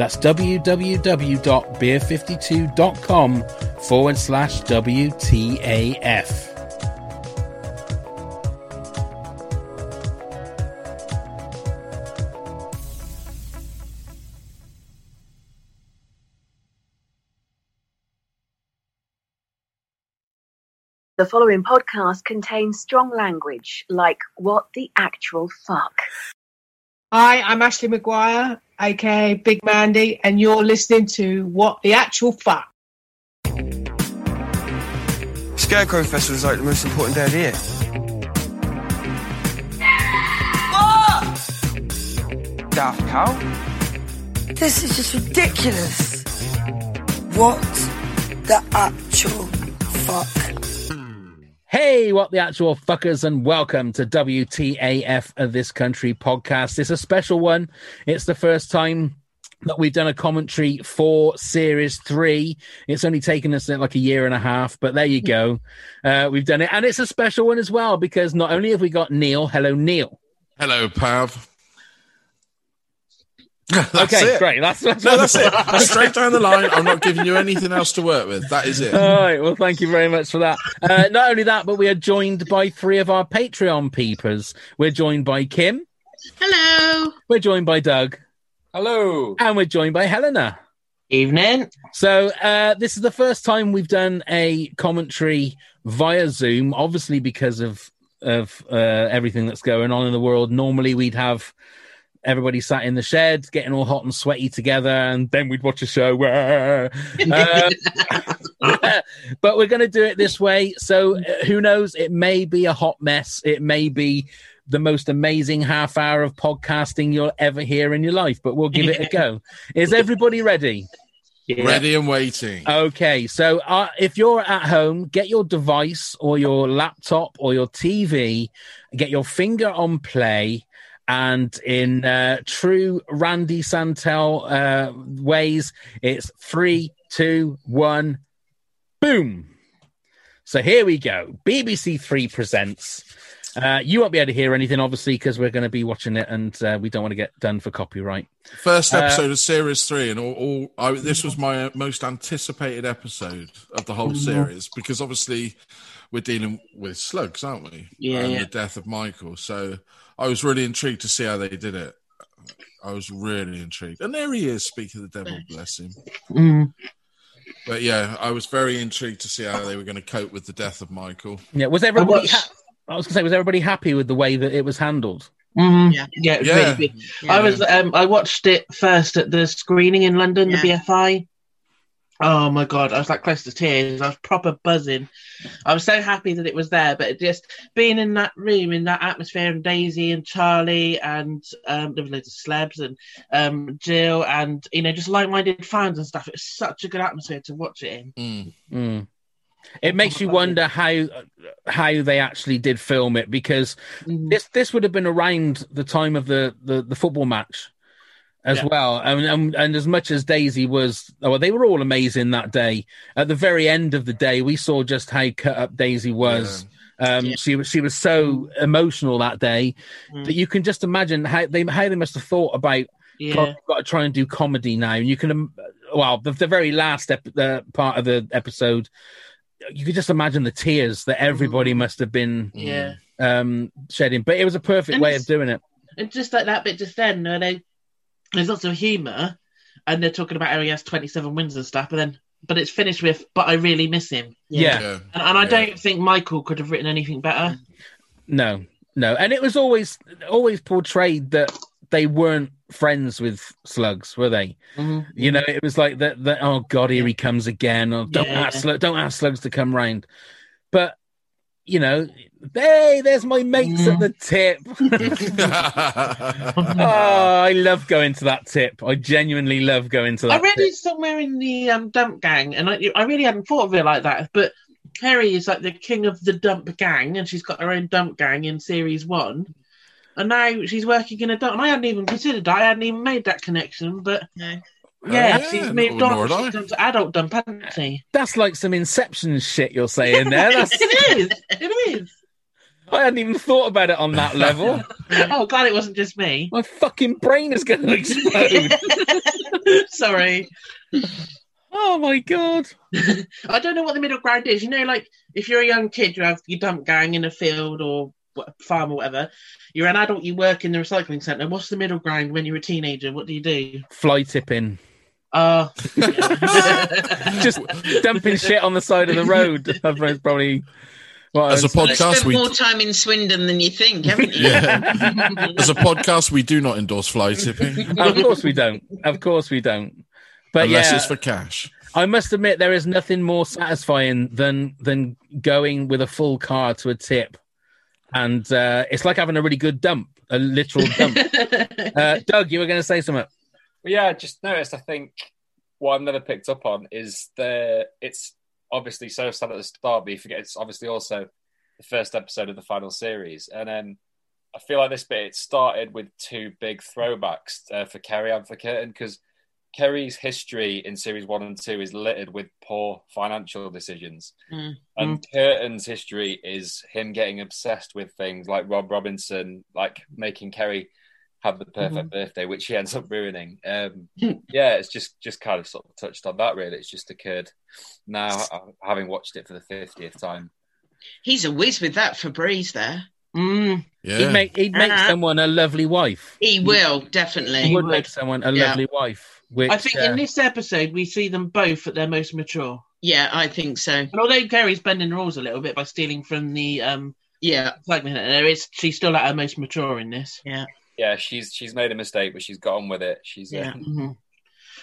That's www.beer52.com forward slash WTAF. The following podcast contains strong language like what the actual fuck. Hi, I'm Ashley McGuire, aka Big Mandy, and you're listening to What the Actual Fuck. Scarecrow Festival is like the most important day of the year. Daft Cow? This is just ridiculous. What the actual fuck? Hey, what the actual fuckers, and welcome to WTAF of This Country podcast. It's a special one. It's the first time that we've done a commentary for series three. It's only taken us uh, like a year and a half, but there you go. Uh, we've done it. And it's a special one as well because not only have we got Neil, hello, Neil. Hello, Pav. That's okay, it. great. That's, that's No, that's it. That's straight down the line. I'm not giving you anything else to work with. That is it. All right. Well, thank you very much for that. Uh, not only that, but we are joined by three of our Patreon peepers. We're joined by Kim. Hello. We're joined by Doug. Hello. And we're joined by Helena. Evening. So uh, this is the first time we've done a commentary via Zoom, obviously because of of uh, everything that's going on in the world. Normally we'd have everybody sat in the shed, getting all hot and sweaty together, and then we'd watch a show. Um, but we're going to do it this way. So uh, who knows? It may be a hot mess. It may be the most amazing half hour of podcasting you'll ever hear in your life, but we'll give it a go. Is everybody ready? Ready and waiting. Okay, so uh, if you're at home, get your device or your laptop or your TV, get your finger on play, and in uh, true Randy Santel uh, ways, it's three, two, one, boom. So here we go. BBC Three presents. Uh, you won't be able to hear anything, obviously, because we're going to be watching it, and uh, we don't want to get done for copyright. First Uh, episode of series three, and all, all I, this was my uh, most anticipated episode of the whole series because obviously we're dealing with slugs, aren't we? Yeah, and yeah. the death of Michael. So I was really intrigued to see how they did it. I was really intrigued, and there he is. Speaking of the devil, bless him. Mm. But yeah, I was very intrigued to see how they were going to cope with the death of Michael. Yeah, was everybody? watched- Ha- I was going to say, was everybody happy with the way that it was handled? Mm. Yeah. Yeah, it Yeah. really good. I was um I watched it first at the screening in London, the BFI. Oh my god, I was like close to tears. I was proper buzzing. I was so happy that it was there, but just being in that room, in that atmosphere, and Daisy and Charlie and um, there was loads of celebs and um, Jill and you know just like-minded fans and stuff. It was such a good atmosphere to watch it in. Mm. Mm. It makes you wonder how how they actually did film it because Mhm. this this would have been around the time of the the, the football match as Yeah. well. And, and and as much as Daisy was, well, they were all amazing that day. At the very end of the day, we saw just how cut up Daisy was. Um, Yeah. She was she was so emotional that day Mm. that you can just imagine how they how they must have thought about Yeah. God, got to try and do comedy now. And you can, well, the, the very last ep- the part of the episode, you could just imagine the tears that everybody must have been Yeah. um, shedding. But it was a perfect And way of doing it. And just like that bit just then, where they, there's lots of humour, and they're talking about how he has 27 wins and stuff, but then but it's finished with "But I really miss him," Yeah. Yeah. and, and I Yeah. don't think Michael could have written anything better. No, no, and it was always always portrayed that they weren't friends with slugs, were they? Mm-hmm. You know, it was like that. that oh God, here he comes again. Or don't Yeah. ask, don't ask slugs to come round. But you know, hey, there's my mates at the tip. oh, I love going to that tip. I genuinely love going to that. I read tip. it somewhere in the um, dump gang, and I, I really hadn't thought of it like that. But Harry is like the king of the dump gang, and she's got her own dump gang in series one. And now she's working in a dump. And I hadn't even considered that. I hadn't even made that connection. But yeah, yeah, she's nor- moved nor on. had I. To adult dump, hasn't she? That's like some Inception shit you're saying there. That's, it is. It is. I hadn't even thought about it on that level. Oh, glad it wasn't just me. My fucking brain is going to explode. Sorry. oh my god. I don't know what the middle ground is. You know, like if you're a young kid, you have your dump gang in a field or farm or whatever. You're an adult, you work in the recycling centre. What's the middle ground when you're a teenager? What do you do? Fly tipping. Uh, Just dumping shit on the side of the road. That's probably. What As a I'm- You've podcast, spent we more time in Swindon than you think, haven't you? yeah. As a podcast, we do not endorse fly tipping of course we don't. Of course we don't. But unless yeah, it's for cash. I must admit there is nothing more satisfying than than going with a full car to a tip, and uh, it's like having a really good dump, a literal dump. uh, Doug, you were going to say something. But yeah, I just noticed. I think what I've never picked up on is the it's obviously so sad at the start, but you forget it's obviously also the first episode of the final series, and then I feel like this bit it started with two big throwbacks uh, for Kerry and for Kurtan because Kerry's history in series one and two is littered with poor financial decisions, Mm. and Kurtan's history is him getting obsessed with things like Rob Robinson, like making Kerry have the perfect birthday, which he ends up ruining. Um, yeah, it's just just kind of sort of touched on that. Really, it's just occurred now, having watched it for the fiftieth time. He's a whiz with that Febreze there. mm, Yeah. He'd make he'd make Uh-huh. someone a lovely wife. He will, He definitely. would make someone a Yeah. lovely wife. Which I think uh, in this episode we see them both at their most mature. Yeah, I think so. And although Gary's bending the rules a little bit by stealing from the um, Yeah, recycling centre, there is she's still at her most mature in this. Yeah, she's she's made a mistake, but she's got on with it. She's Yeah. uh, Mhm.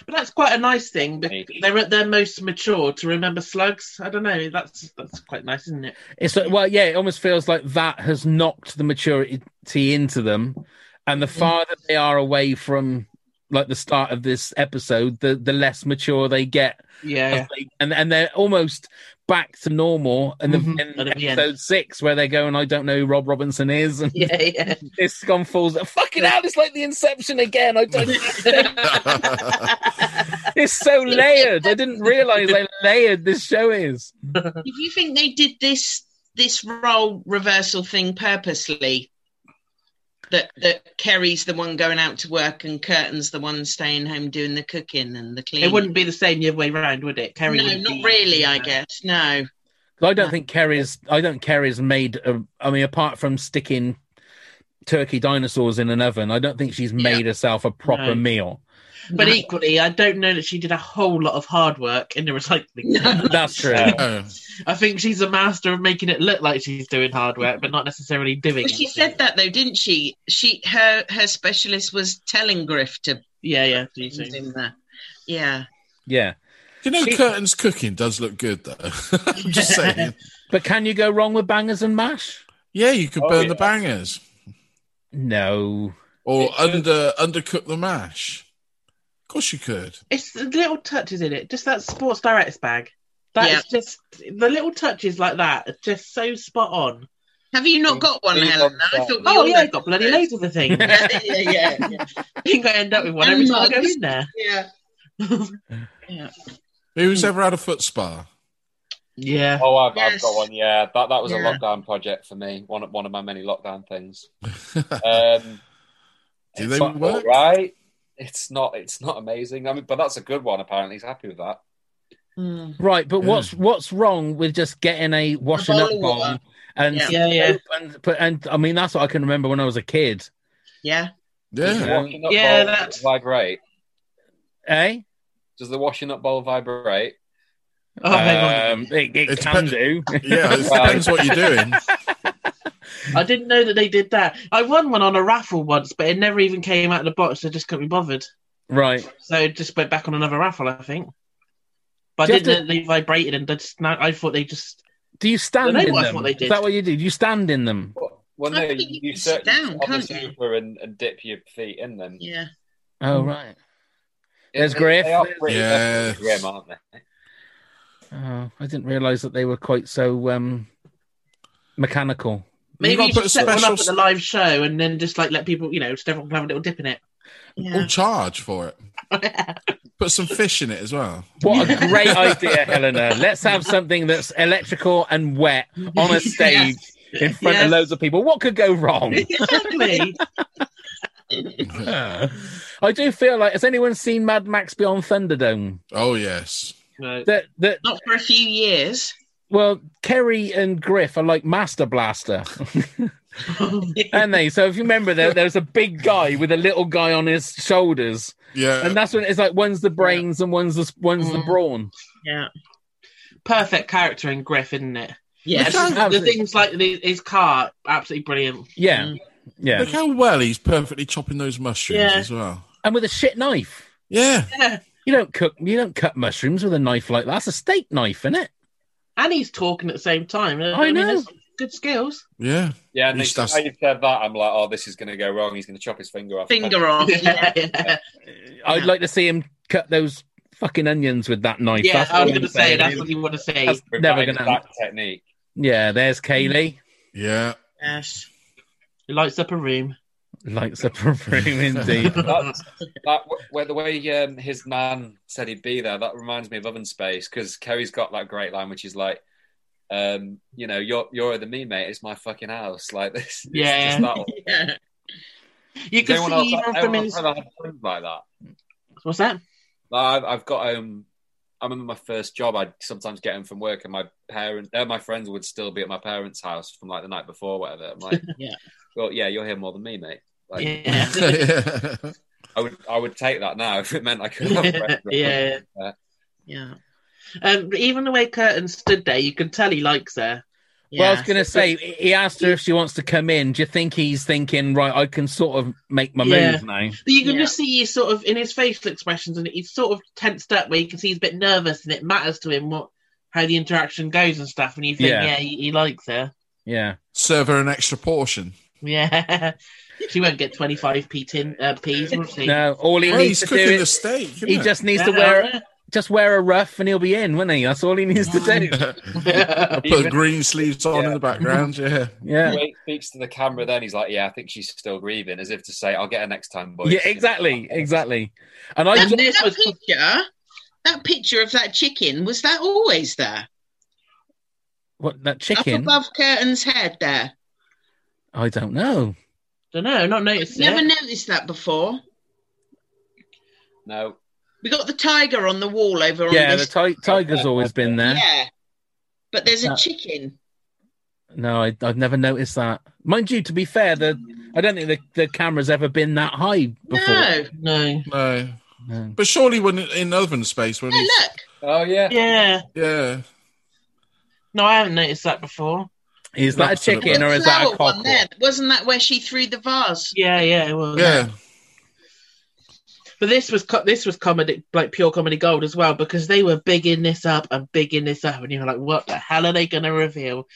But that's quite a nice thing. But they're at their most mature to remember slugs. I don't know. That's that's quite nice, isn't it? It's like, well, yeah, it almost feels like that has knocked the maturity into them, and the farther they are away from like the start of this episode, the the less mature they get, Yeah. and and they're almost back to normal. And the, Mhm. in At the end. episode six, where they're going, I don't know who Rob Robinson is, and Yeah, yeah. it's gone full. Fucking hell, it's like the Inception again. I don't. it's so layered. I didn't realize how layered this show is. Do you think they did this this role reversal thing purposely? That that Kerry's the one going out to work and Kurtan's the one staying home doing the cooking and the cleaning. It wouldn't be the same the other way round, would it? Kerry no, wouldn't be- really. I guess no. I don't think Kerry's. I don't Kerry's made. A, I mean, apart from sticking turkey dinosaurs in an oven, I don't think she's made herself a proper No. meal. But No. equally, I don't know that she did a whole lot of hard work in the recycling. centre. That's true. Oh. I think she's a master of making it look like she's doing hard work, but not necessarily doing Well, it. she said that though, didn't she? She her her specialist was telling Griff to Yeah, yeah. do you in there. Yeah. Yeah, You know, She- Kurtan's cooking does look good, though. I'm just saying. but can you go wrong with bangers and mash? Yeah, you could Oh, burn yeah. the bangers No. or under undercook the mash. Of course, you could. It's the little touches in it. Just that Sports Direct's bag. That is Yeah. just the little touches like that are just so spot on. Have you not got one, Helen? don't I thought we Oh all yeah, I've got bloody loads of the things. yeah, yeah, yeah, yeah. I think I end up with one And every time I go in there. yeah. yeah. Who's ever had a foot spa? Yeah. oh, I've, Yes. I've got one. Yeah, that that was a lockdown project for me. One of one of my many lockdown things. Um, Do they work? Right. It's not. It's not amazing. I mean, but that's a good one. Apparently, he's happy with that. Right, but what's what's wrong with just getting a washing up of bowl and Yeah. Yeah, yeah. and but and I mean that's what I can remember when I was a kid. Yeah. Does Yeah. washing up Yeah, that's- vibrate. Eh? Does the washing up bowl vibrate? Oh. Um, it, it It can depends- do. Yeah, it depends what you're doing. I didn't know that they did that. I won one on a raffle once, but it never even came out of the box. So I just couldn't be bothered. right. So it just went back on another raffle, I think. But Do I didn't know they vibrated and just. I thought they just. Do you stand I in know them? what they Is that what you do? Do you stand in them? Well, I no, you, you you sit sit down, on the can't sofa and, and dip your feet in them. Yeah. Oh, Mm. right. There's They- Griff. They are pretty, Yeah. they're pretty grim, aren't they? Oh, I didn't realise that they were quite so um, mechanical. Maybe gotta you put should a set one up at the live show and then just like let people, you know, just everyone can have a little dip in it. We'll charge for it. Put some fish in it as well. What a great idea, Helena. Let's have something that's electrical and wet on a stage in front of loads of people. What could go wrong? exactly. I do feel like has anyone seen Mad Max Beyond Thunderdome? Oh yes. No. That that Not for a few years. Well, Kerry and Griff are like Master Blaster, aren't they? So if you remember, there there's a big guy with a little guy on his shoulders, Yeah. and that's when it's like one's the brains and one's the one's the Mm. brawn. Yeah. Perfect character in Griff, isn't it? Yeah. It's just the things like the, his car, absolutely brilliant. Yeah, Mm. yeah, Look how well he's perfectly chopping those mushrooms Yeah. as well. and with a shit knife. Yeah. Yeah. You don't cook. You don't cut mushrooms with a knife like that. That's a steak knife, isn't it? And he's talking at the same time. I mean, know. that's good skills. Yeah. Yeah, and He's next just- time you said that, I'm like, oh, this is going to go wrong. He's going to chop his finger off. Finger off. Yeah. yeah, I'd Yeah. like to see him cut those fucking onions with that knife. yeah That's I was going to say that's what you want to say. That's never gonna exact technique. Yeah, there's Kaylee. Yeah. Yes. He lights up a room. Lights up a room indeed. That's, that where the way um, his man said he'd be there, that reminds me of Oven Space because Kerry's got that great line, which is like, um, you know, you're you're the me, mate. It's my fucking house. Like this. Yeah. just that. Yeah. You Does can anyone see else, even from anyone his. else ever had friends like that? What's that? Like, I've, I've got um, I remember my first job. I'd sometimes get him from work, and my parents, uh, my friends would still be at my parents' house from like the night before, or whatever. I'm like, Yeah. well, yeah, you're here more than me, mate. Like, Yeah. yeah. I would, I would take that now if it meant I could have friends. yeah. Yeah. Um, even the way Kurtan stood there, you can tell he likes her. Well, I was going to say, he asked her if she wants to come in. Do you think he's thinking, right, I can sort of make my Yeah. move now? But you can Yeah. just see his sort of in his facial expressions, and he's sort of tensed up where you can see he's a bit nervous, and it matters to him what how the interaction goes and stuff. And you think, Yeah. yeah, he, he likes her. Yeah. Serve her an extra portion. Yeah, she won't get twenty five p tin uh, peas, will she? No, all he Well, needs he's to do cooking the is steak. isn't he it? just needs to Yeah, wear just wear a ruff and he'll be in, won't he? That's all he needs to do. I'll put green sleeves on in the background. Yeah. Yeah. The he speaks to the camera, then he's like, "Yeah, I think she's still grieving," as if to say, "I'll get her next time, boys." Yeah, exactly, exactly. And I And ju- this that was picture, that picture of that chicken, was that always there? what that Up chicken? above Kurtan's head there. I don't know. I don't know, not noticed Never noticed that before. No, We got the tiger on the wall over on Yeah, the this. ti- tiger's always been there. Yeah. But there's a Uh, chicken. No, I, I've never noticed that. Mind you, to be fair, the I don't think the, the camera's ever been that high before. No. No. No. No. But surely when in oven space when Hey, he's look. oh yeah, Yeah. yeah. No, I haven't noticed that before. Is that a Absolutely. chicken or is that a Flower one cockle? there. Wasn't that where she threw the vase? Yeah, yeah, it was. Yeah. But this was co- this was comedy, like pure comedy gold as well, because they were bigging this up and bigging this up, and you were like, "What the hell are they going to reveal?"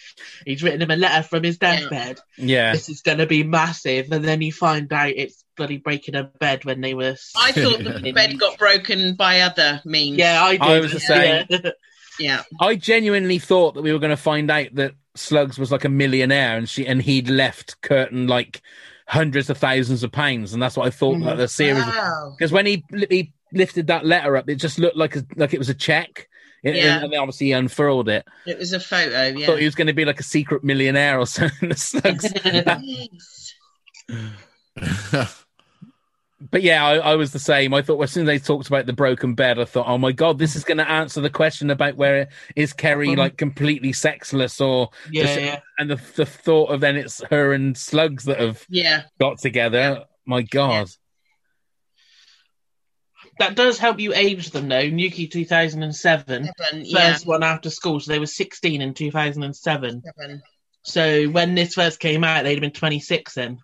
He's written him a letter from his deathbed. Yeah. This is going to be massive, and then you find out it's bloody breaking a bed when they were. I thought the bed got broken by other means. Yeah, I did. I was the same. Yeah. Yeah. I genuinely thought that we were going to find out that Slugs was like a millionaire and she and he'd left Kurtan like hundreds of thousands of pounds, and that's what I thought Mhm. that the series. Wow. Because when he he lifted that letter up, it just looked like a, like it was a check. It- Yeah. And then obviously he unfurled it. It was a photo, I yeah. thought he was going to be like a secret millionaire or something. the Slugs. Yes. But yeah, I, I was the same. I thought as soon as they talked about the broken bed, I thought, oh my god, this is going to answer the question about where is Kerry Mhm. like completely sexless or yeah, Just- yeah. and the the thought of then it's her and Slugs that have Yeah. got together. My God, That does help you age them though. Nuki 2007, Seven, yeah. one after school, so they were 16 in 2007. Seven. So when this first came out, they'd have been 26 then.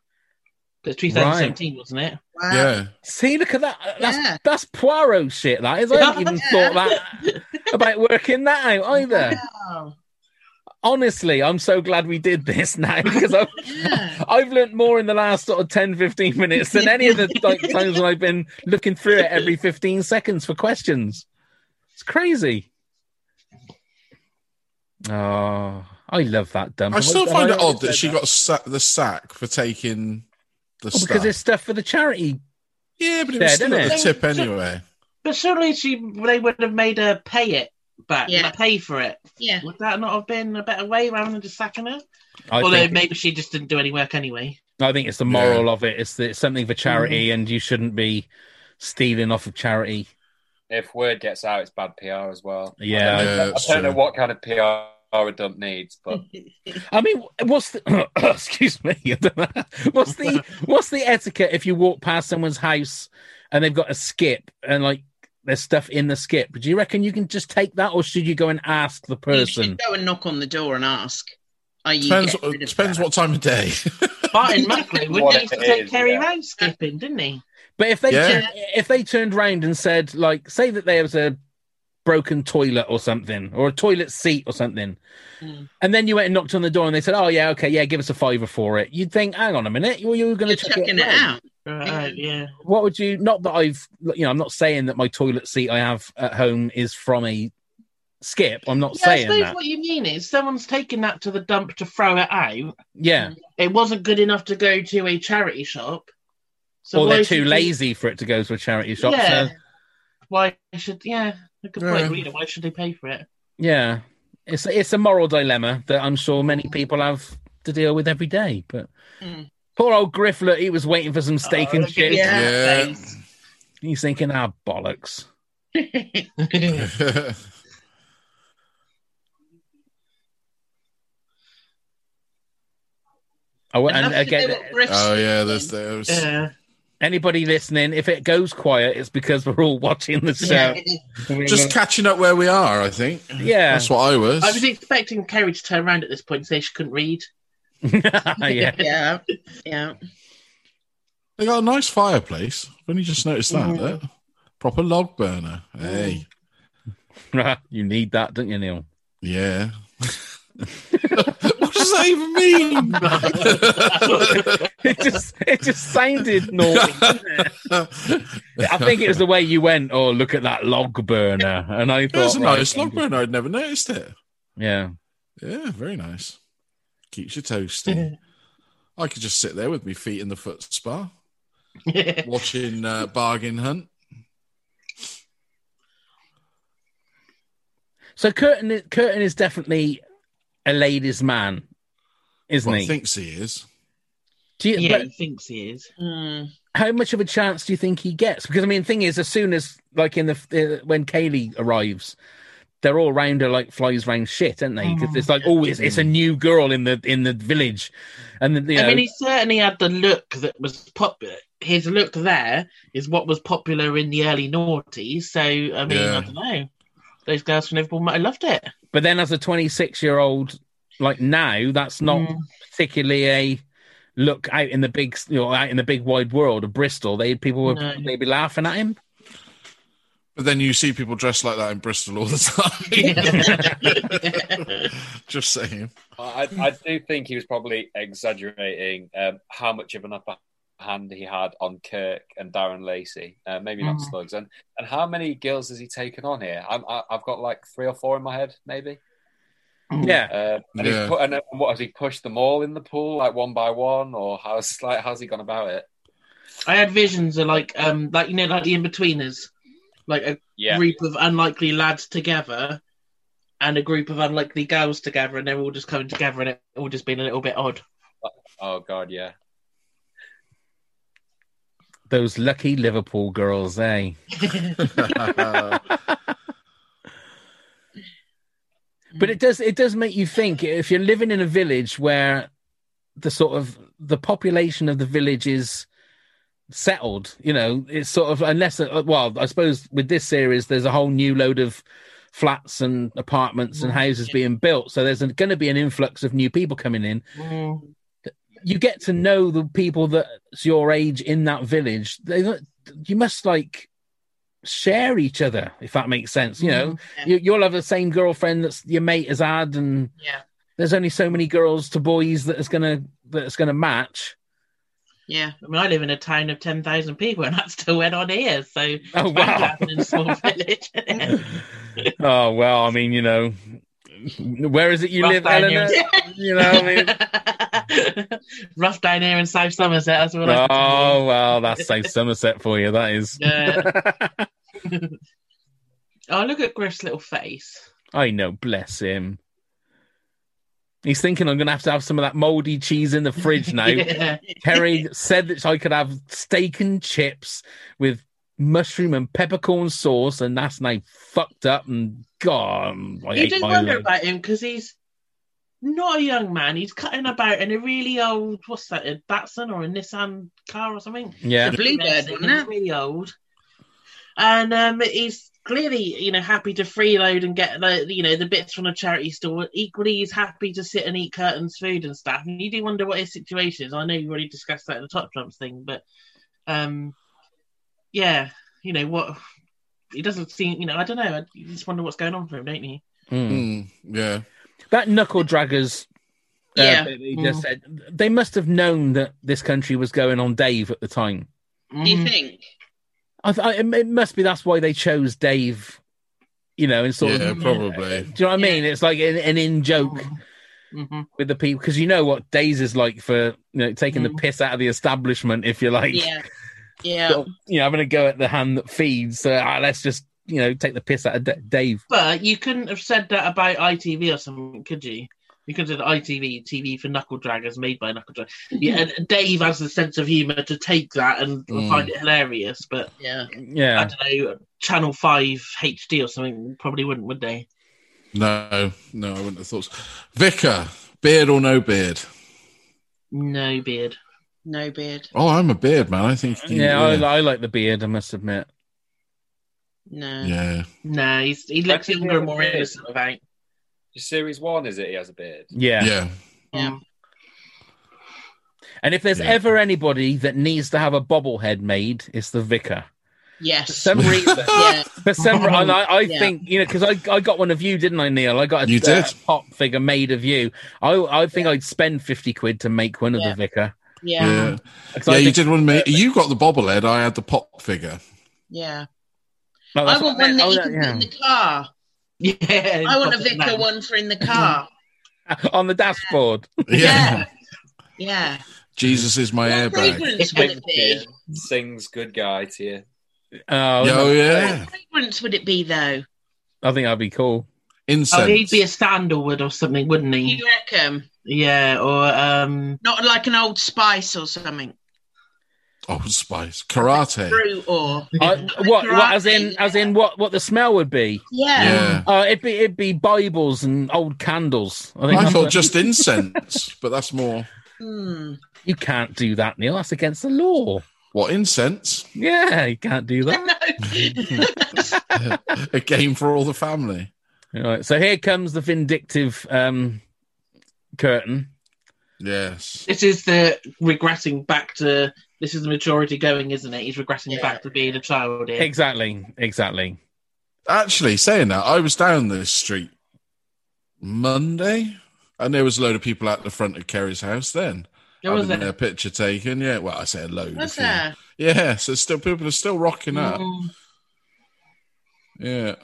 Because 2017, wasn't it? Wow. Yeah. See, look at that. That's Yeah. that's Poirot shit. That is. I haven't even thought that about working that out either. Wow. Honestly, I'm so glad we did this now because I've, Yeah. I've learnt more in the last sort of 10, 15 minutes than any of the like, times when I've been looking through it every 15 seconds for questions. It's crazy. Oh, I love that dump. I still find it odd that said she got sa- the sack for taking the Oh, stuff. because it's stuff for the charity. yeah, but it was still isn't at the tip anyway. But surely she, they would have made her pay it back, Yeah. like, pay for it. Yeah. Would that not have been a better way rather than just sacking her? I Although think, maybe she just didn't do any work anyway. I think it's the moral of it. It's, the, it's something for charity, mm-hmm. and you shouldn't be stealing off of charity. If word gets out, it's bad PR as well. Yeah. I don't, it's I don't know what kind of PR a dump needs, but I mean, what's the excuse me? I don't know. What's the what's the etiquette if you walk past someone's house and they've got a skip and like there's stuff in the skip? Do you reckon you can just take that, or should you go and ask the person? should go and knock on the door and ask. Are you Depends, getting depends that? what time of day. Martin Mucklowe would What used to take is, Kerry yeah. round skipping, didn't he? But if they Yeah. tur- if they turned round and said like, say that there was a broken toilet or something, or a toilet seat or something. Mm. And then you went and knocked on the door, and they said, "Oh yeah, okay, yeah, give us a fiver for it." You'd think, "Hang on a minute, you you were going to check chucking it, it out. Right, yeah. what would you not that i've you know i'm not saying that my toilet seat i have at home is from a skip i'm not Yeah, I saying suppose that what you mean is someone's taken that to the dump to throw it out. yeah It wasn't good enough to go to a charity shop. So or they're should too you- lazy for it to go to a charity shop Yeah. so Why should yeah? A good Yeah. point, really. Why should they pay for it? yeah it's it's a moral dilemma that i'm sure many people have to deal with every day but Mm. poor old griffler he was waiting for some steak Oh, and look at chips Yeah. he's thinking ah bollocks oh, and Enough to again do what Griff's oh yeah, doing. there's there's yeah. Anybody listening if it goes quiet it's because we're all watching the Yeah. show just catching up where we are. I think. Yeah. that's what I was. I was expecting Kerry to turn around at this point and say she couldn't read. yeah. Yeah. Yeah. They got a nice fireplace. I've only just noticed that. Proper log burner. Hey, you need that, don't you, Neil? yeah. what does that even mean? It just it just sounded naughty. I think it was the way you went. Oh, look at that log burner, and I thought It was thought, a right, nice log burner. I'd never noticed it. Yeah, Yeah, very nice. Keeps you toasty. I could just sit there with my feet in the foot spa, watching uh, Bargain Hunt. so Kurtan is, Kurtan is definitely a ladies' man, isn't Well, he? thinks he is. Do you, yeah, but he thinks he is. Mm. how much of a chance do you think he gets? Because I mean, the thing is, as soon as like in the uh, when Kaylee arrives, they're all round her like flies round shit, aren't they? Because it's like, oh, it's, it's a new girl in the in the village, and then, you know, I mean, he certainly had the look that was popular. His look there is what was popular in the early noughties. So, I mean, Yeah. I don't know. Those girls from Liverpool might have loved it. but then as a 26 year old, like now, that's not Mm. particularly a look out in the big, you know, out in the big wide world of Bristol. They people would No. they'd be laughing at him. But then you see people dressed like that in Bristol all the time. just saying. I, I do think he was probably exaggerating um, how much of an upper hand he had on Kirk and Darren Lacey. Uh, maybe not Mhm. Slugs. And and how many girls has he taken on here? I'm, I, I've got like three or four in my head, maybe. Yeah, Uh, and, Yeah. he's put, and uh, what has he pushed them all in the pool, like one by one, or how's like how's he gone about it? I had visions of like, um, like you know, like the in-betweeners, like a Yeah, group of unlikely lads together, and a group of unlikely girls together, and they're all just coming together, and it all just being a little bit odd. oh god, yeah. those lucky Liverpool girls, eh? But it does it does make you think if you're living in a village where the sort of the population of the village is settled. You know, it's sort of unless uh, well, I suppose with this series, there's a whole new load of flats and apartments and houses being built, so there's going to be an influx of new people coming in. Mm. You get to know the people that's your age in that village. They, you must like share each other, if that makes sense. You know, mm-hmm. Yeah. you, you'll have the same girlfriend that's your mate has had, and Yeah. there's only so many girls to boys that is gonna that's gonna match. Yeah. I mean, I live in a town of 10,000 people and that still went on here. So, Oh wow! in a small village. oh well, I mean, you know, where is it you Rough live, Eleanor? You know, I mean, Rough down here in South Somerset. That's what I can oh well, that's South Somerset for you. That is. Yeah. Oh, look at Griff's little face. I know, bless him. He's thinking I'm going to have to have some of that moldy cheese in the fridge now. Yeah. Kerry said that I could have steak and chips with mushroom and peppercorn sauce, and that's now fucked up and gone. I You hate do my wonder life. about him because he's not a young man. He's cutting about in a really old, what's that, a Datsun or a Nissan car or something? Yeah, The Bluebird, wasn't it? really old. And um, he's clearly, you know, happy to freeload and get the, you know, the bits from a charity store. Equally, he's happy to sit and eat Kurtan's, food and stuff. And you do wonder what his situation is. I know you already discussed that in the Top Trumps thing, but um, yeah, you know what? He doesn't seem, you know, I don't know. You just wonder what's going on for him, don't you? Mm. Mm, yeah. that knuckle draggers. uh, Yeah. bit that he just said they must have known that this country was going on Dave at the time. Do you think? I, th- I, it must be that's why they chose Dave. You know, and sort Yeah, of. probably. Do you know what I mean? It's like an, an in joke. Mhm. with the people because you know what Days is like for you know taking the Mm. piss out of the establishment if you're like Yeah. Yeah. sort of, you know having a go at the hand that feeds so ah, let's just you know take the piss out of D- Dave But you couldn't have said that about ITV or something, could you? You could have said ITV, TV for knuckle draggers, made by knuckle draggers. Yeah, and Dave has the sense of humour to take that and Mm. find it hilarious. But Yeah. Yeah, I don't know, Channel Five HD or something probably wouldn't, would they? No, no, I wouldn't have thought so. Vicar, beard or no beard? No beard. No beard. Oh, I'm a beard man. I think. you- yeah, I, I like the beard I must admit No. yeah. No, he's, he looks Reckon he younger and more beard? innocent about. Series one, is it? He has a beard. yeah, yeah, Yeah. and if there's Yeah. ever anybody that needs to have a bobblehead made it's the vicar for Yes. some reason Yeah. for some re- and I, I Yeah. think you know because I, I got one of you didn't I Neil I got a, You did. uh, pop figure made of you I I think I'd spend 50 quid to make one of the vicar Yeah. yeah, 'Cause yeah. You did one. Me. You got the bobblehead. I had the pop figure. Yeah. Oh, I want one that meant. you Oh, can yeah. put in the car. Yeah, I want a pop it Vicar down. one for in the car. on the dashboard. Yeah. Yeah. Jesus is my What airbag. would it be? Sings good guy to you. Oh, Oh yeah, What fragrance would it be though? I think that'd be cool. incense. Oh, he'd be a sandalwood or something, wouldn't he? You reckon? Yeah, or um, Not like an old spice or something. oh, spice, karate. Brew or I, what? What? As in? As in? What? What the smell would be? yeah. Yeah, Uh, it'd be it'd be Bibles and old candles. I think I that's thought what- just incense, but that's more. Hmm. you can't do that, Neil. That's against the law. What incense? Yeah, you can't do that. No. A game for all the family. All right, so here comes the vindictive um, Kurtan. Yes. this is the regressing back to. This is the maturity going, isn't it? He's regressing Yeah. back to being a child here. Exactly, exactly. Actually, saying that, I was down this street Monday, and there was a load of people at the front of Kerry's house then. There was having it? their picture taken. Yeah, well, I say a load. a What's few. that? Yeah, so still people are still rocking up. Mm. Yeah.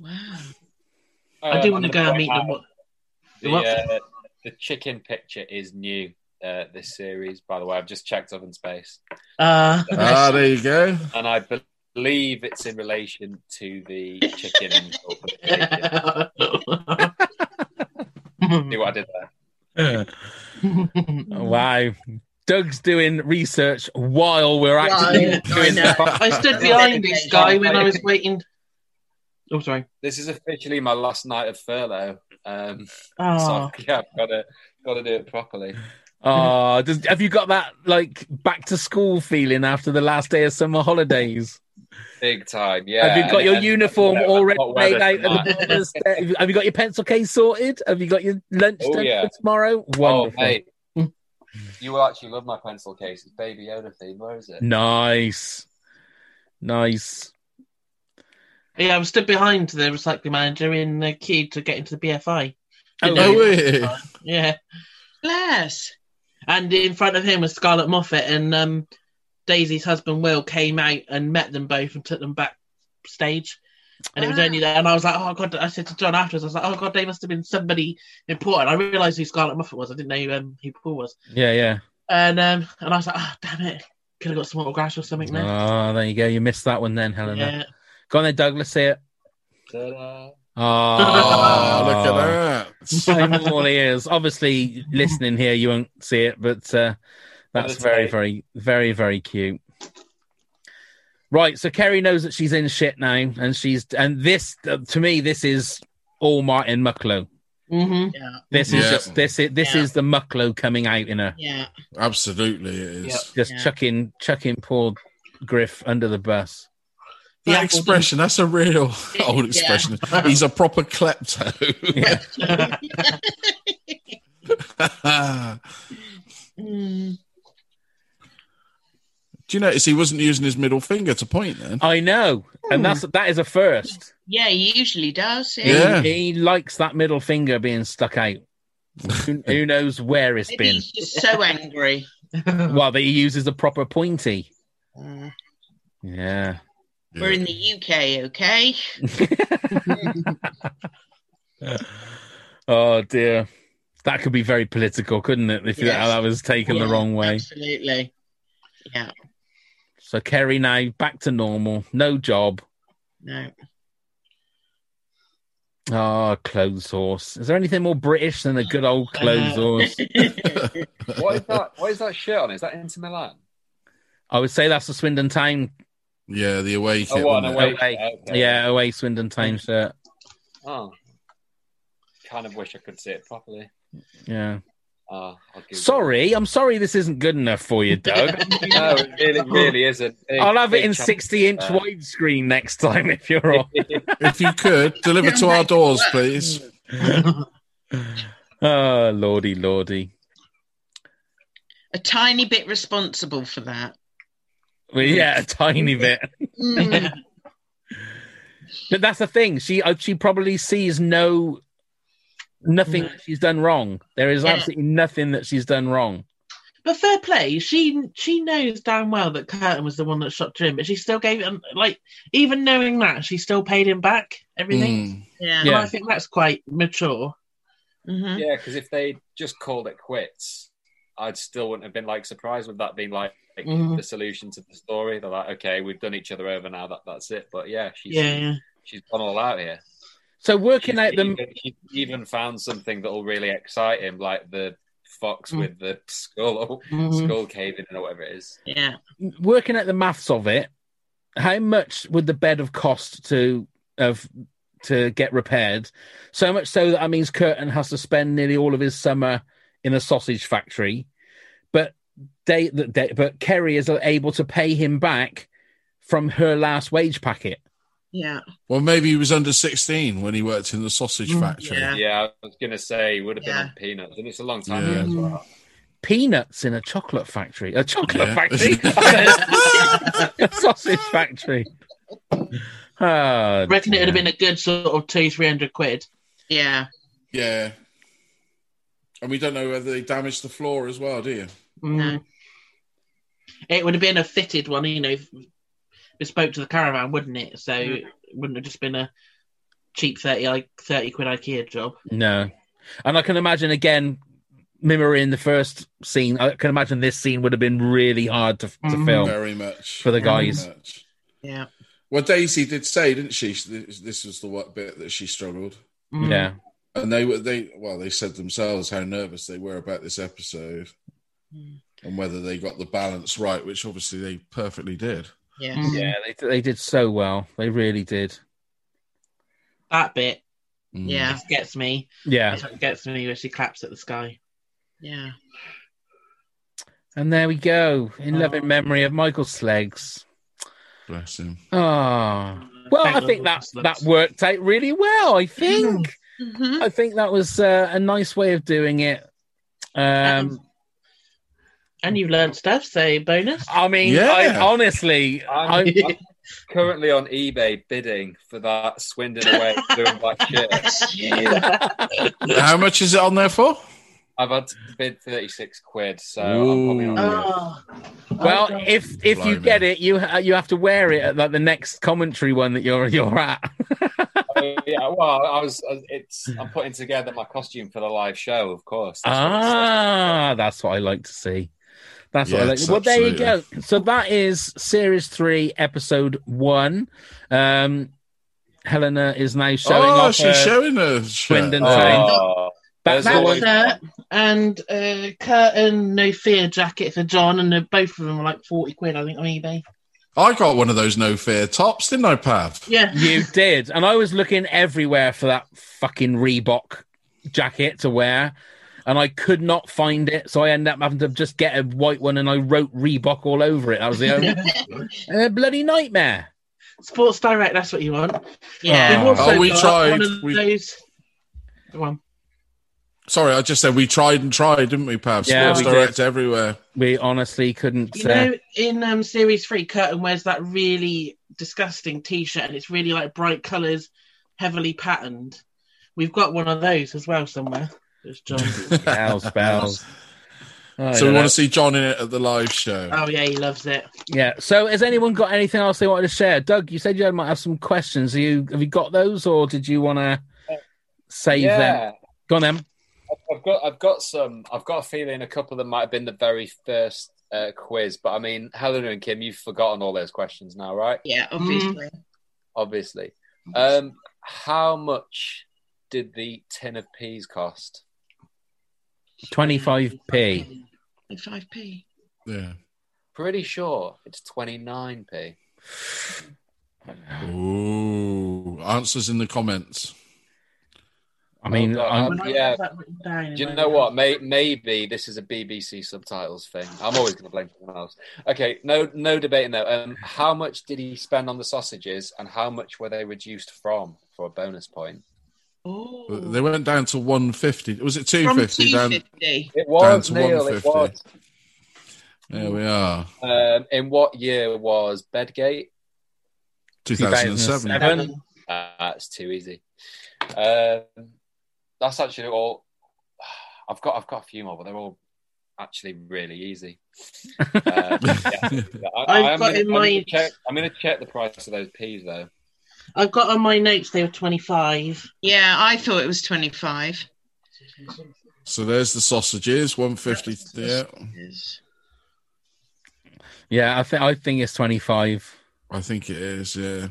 Wow. I do want to go and meet them. Out The, uh, the chicken picture is new. Uh, this series, by the way, I've just checked Oven Space, Uh, Ah, there you go. and I believe it's in relation to the chicken. See what I did there? Wow. Doug's doing research while we're actually Right, I doing know. that. I stood behind this guy when I was waiting. Oh, sorry. This is officially my last night of furlough. Um, Oh, So yeah, I've got to got to do it properly. Oh, does, have you got that like back to school feeling after the last day of summer holidays? Big time, yeah. have you got And- your and- uniform you know, already made out? Of the, have you got your pencil case sorted? Have you got your lunch Oh, done yeah. for tomorrow? Oh, Wonderful. mate. You will actually love my pencil case. It's Baby Yoda theme. Where is it? Nice, nice. Yeah, I was stood behind the recycling manager in the queue to get into the BFI. Oh, Didn't Oh, know it. yeah. Yeah. Bless. And in front of him was Scarlett Moffatt, and um, Daisy's husband Will came out and met them both and took them backstage. And it was only that, and I was like, oh god! I said to John afterwards, I was like, oh god, they must have been somebody important. I realised who Scarlett Moffatt was. I didn't know um, who Paul was. Yeah, yeah. And um, and I was like, oh damn it, could have got some autographs or something there. Oh, there you go. You missed that one then, Helena. yeah. Go on then, Douglas. See it. Ta-da. Oh, look at that. I'm all ears. Obviously, listening here, you won't see it, but uh, that's That's very, very, very, very cute. Right, so Kerry knows that she's in shit now, and she's and this uh, to me, this is all Martin Mucklowe. hmm Yeah. This is Yeah. just this is this Yeah. is the Mucklowe coming out in her, Yeah. Absolutely, it is. just Yeah. chucking chucking poor Griff under the bus. That Yeah. expression, that's a real old Yeah. expression. He's a proper klepto. Yeah. Mm. Do you notice he wasn't using his middle finger to point then? I know, and that's that is a first. Yeah, he usually does. He, Yeah. he likes that middle finger being stuck out. who, who knows where it's Maybe been? he's just so angry. Well, that he uses a proper pointy. Mm. Yeah. We're in the UK, okay? oh dear, that could be very political, couldn't it? If Yes. that, that was taken the wrong way. Absolutely. Yeah. So Kerry now back to normal, no job. No. Oh, clothes horse. Is there anything more British than a good oh, old clothes horse? What is that? What is that shirt on? Is that Inter Milan? I would say that's the Swindon Town. Yeah, the away kit. Oh, what, wasn't an it? away Away. okay. Yeah, away Swindon Town shirt. Oh. Kind of wish I could see it properly. Yeah. Oh, I'll give Sorry, I'm sorry this isn't good enough for you, Doug. No, it really, really isn't. Big- I'll have it in 60 inch uh, widescreen next time if you're on. If you could, deliver to our doors, please. Oh, lordy, lordy. A tiny bit responsible for that. Well, yeah, a tiny bit. Mm. But that's the thing. She uh, she probably sees no nothing that she's done wrong. There is Yeah. absolutely nothing that she's done wrong. But fair play, she she knows damn well that Kurtan was the one that shot Jim, but she still gave him like even knowing that she still paid him back everything. Mm. Yeah. Yeah. I think that's quite mature. Mhm. Yeah, because if they just called it quits, I'd still wouldn't have been like surprised with that being like, like, Mhm. the solution to the story. They're like, okay, we've done each other over now. That that's it. But yeah, she's Yeah, yeah. she's gone all out here. So working She's out the even, she's even found something that will really excite him, like the fox Mm. with the skull Mhm. skull caving in or whatever it is. Yeah. working out the maths of it, how much would the bed have cost to of to get repaired? So much so that that means Kurtan has to spend nearly all of his summer in a sausage factory, but they, they but Kerry is able to pay him back from her last wage packet. Yeah. Well, maybe he was under 16 when he worked in the sausage Mm, factory. yeah. Yeah, I was gonna say would have been Yeah. on peanuts, and it's a long time Yeah. ago as well. Peanuts in a chocolate factory, a chocolate Yeah. factory, a sausage factory. Ah, I reckon it would have been a good sort of two, three hundred quid. Yeah. Yeah. And we don't know whether they damaged the floor as well, do you? Mm. It would have been a fitted one, you know, bespoke to the caravan, wouldn't it? So Mm. it wouldn't have just been a cheap 30, like 30 quid IKEA job. No. And I can imagine again, mirroring the first scene, I can imagine this scene would have been really hard to, to Mhm. film Very much. for the Very guys. much. Yeah. Well, Daisy did say, didn't she? This this was the what bit that she struggled. Mm. Yeah. And they were they well, they said themselves how nervous they were about this episode Mm. and whether they got the balance right, which obviously they perfectly did. Yeah. Mhm. Yeah, they, they did so well. They really did. That bit Mm. Yeah. just gets me. Yeah. That's gets me where she claps at the sky. Yeah. And there we go, in loving memory of Michael Sleggs. Bless him. Oh, well, I think that that worked out really well. I think. Mhm. I think that was uh, a nice way of doing it. Um, And you've learned stuff, so bonus. I mean, Yeah. I honestly, I'm, I, I'm currently on eBay bidding for that Swindon away doing black shirt. How much is it on there for? I've had to bid 36 quid, so I'm probably not. Oh, well, Oh, if if you get it, you you have to wear it at like the next commentary one that you're you're at. Oh, yeah, well, I was. It's. I'm putting together my costume for the live show, of course. That's what ah, that's what I like to see. That's what I like. Yes, Well, there you go. So that is series three, episode one. Um, Helena is now showing oh, off. she's her- showing a shirt. Swindon Oh, That's there's the That's one- And uh, Kurtan, no fear jacket for John, and both of them are like forty quid, I think, on eBay. I got one of those no fear tops, didn't I, Pav? Yeah, You did, and I was looking everywhere for that fucking Reebok jacket to wear, and I could not find it. So I ended up having to just get a white one, and I wrote Reebok all over it. That was the only a uh, bloody nightmare. Sports Direct. That's what you want. Yeah. We've Oh, we tried. One of We- those. Go on. Sorry, I just said we tried and tried, didn't we, Pav? Yeah, Sports we Direct everywhere. We honestly couldn't. You uh, know, in um, series three, Kurtan wears that really disgusting T-shirt, and it's really like bright colours, heavily patterned. We've got one of those as well somewhere. There's John. spells, spells. I So we know. want to see John in it at the live show. oh yeah, he loves it. Yeah. So, has anyone got anything else they wanted to share? Doug, you said you might have some questions. Are you have you got those, or did you want to save them? Go on, then. I've got, I've got some. I've got a feeling a couple of them might have been the very first uh, quiz, but I mean, Helena and Kim, you've forgotten all those questions now, right? Yeah, obviously. Obviously. Um, how much did the tin of peas cost? Twenty five p. 25p. Yeah. Pretty sure it's twenty nine p. Ooh. Answers in the comments. I mean, Oh, God. I'm- When I yeah. have that written down in Do you know what? May, maybe this is a BBC subtitles thing. I'm always going to blame someone else. Okay, no, no debating though. Um, how much did he spend on the sausages, and how much were they reduced from for a bonus point? Oh. They went down to 150. Was it From 250? Down, It was to Neil. It 150. was. there we are. Um, in what year was Bedgate? 2007. 2007. Uh, that's too easy. Um, that's actually all. I've got I've got a few more, but they're all actually really easy. Uh, yeah. I, I've I am got gonna, in I'm my- gonna check. I'm going to check the price of those peas though. I've got on my notes they were twenty five. Yeah, I thought it was 25. So there's the sausages, 150. Yeah. Yeah, I think I think it's twenty five. I think it is, yeah.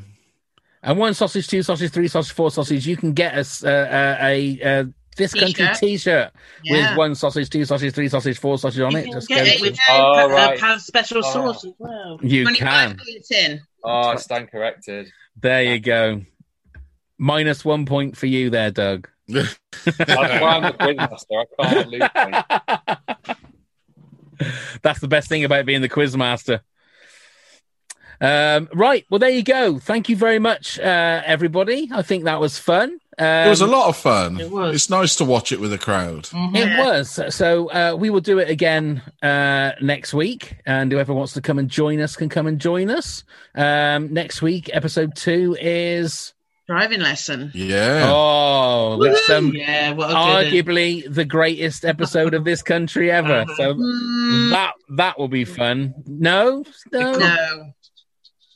And one sausage, two sausage, three sausage, four sausage. You can get us uh, uh, a uh, this country T-shirt. T-shirt Yeah. with one sausage, two sausage, three sausage, four sausage on You it. can Just get go it to- with Oh, right. have special Oh. sauce as well. you 25 can. p a. Oh, I stand corrected. There you go. Minus one point for you there, Doug. That's why I'm the quizmaster. I can't lose. That's the best thing about being the quizmaster. Um, right. Well, there you go. Thank you very much, uh, everybody. I think that was fun. Um, It was a lot of fun. It was. It's nice to watch it with a crowd. Mhm. It was. So uh, we will do it again uh, next week. And whoever wants to come and join us can come and join us. Um, next week, episode two is. Driving lesson. Yeah. Oh, that's um, Yeah, what a good arguably the greatest episode of this country ever. So Mm, that that will be fun. No, no, no.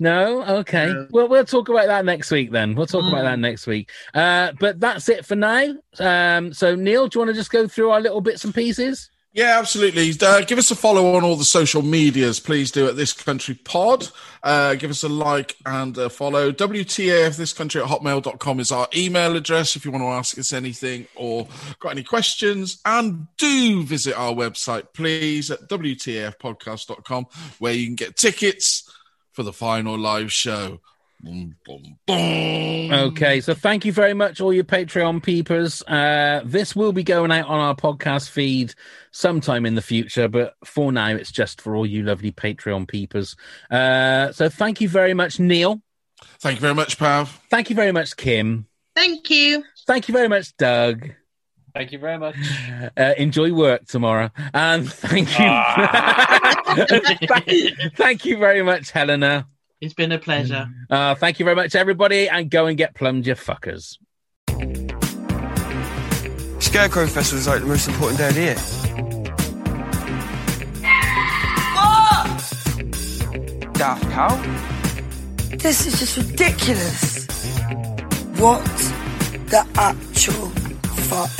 No. Okay. No. Well, we'll talk about that next week. Then we'll talk about Mm. that next week. Uh, but that's it for now. Um, so Neil, do you want to just go through our little bits and pieces? Yeah, absolutely. Uh, give us a follow on all the social medias. Please do at This Country Pod. Uh, give us a like and a follow. WTAF This Country at hotmail.com is our email address if you want to ask us anything or got any questions. And do visit our website, please, at WTAFpodcast.com, where you can get tickets for the final live show Boom, boom, boom. Okay, so thank you very much, all your Patreon peepers. Uh, this will be going out on our podcast feed sometime in the future, but for now, it's just for all you lovely Patreon peepers. Uh, so thank you very much, Neil. Thank you very much, Pav. Thank you very much, Kim. Thank you. Thank you very much, Doug. Thank you very much. Uh, enjoy work tomorrow, and thank you. thank, thank you very much, Helena. It's been a pleasure. Uh, thank you very much, everybody, and go and get plumbed, you fuckers. Scarecrow Festival is like the most important day of the year. What? Daft Cow? This is just ridiculous. What the actual fuck?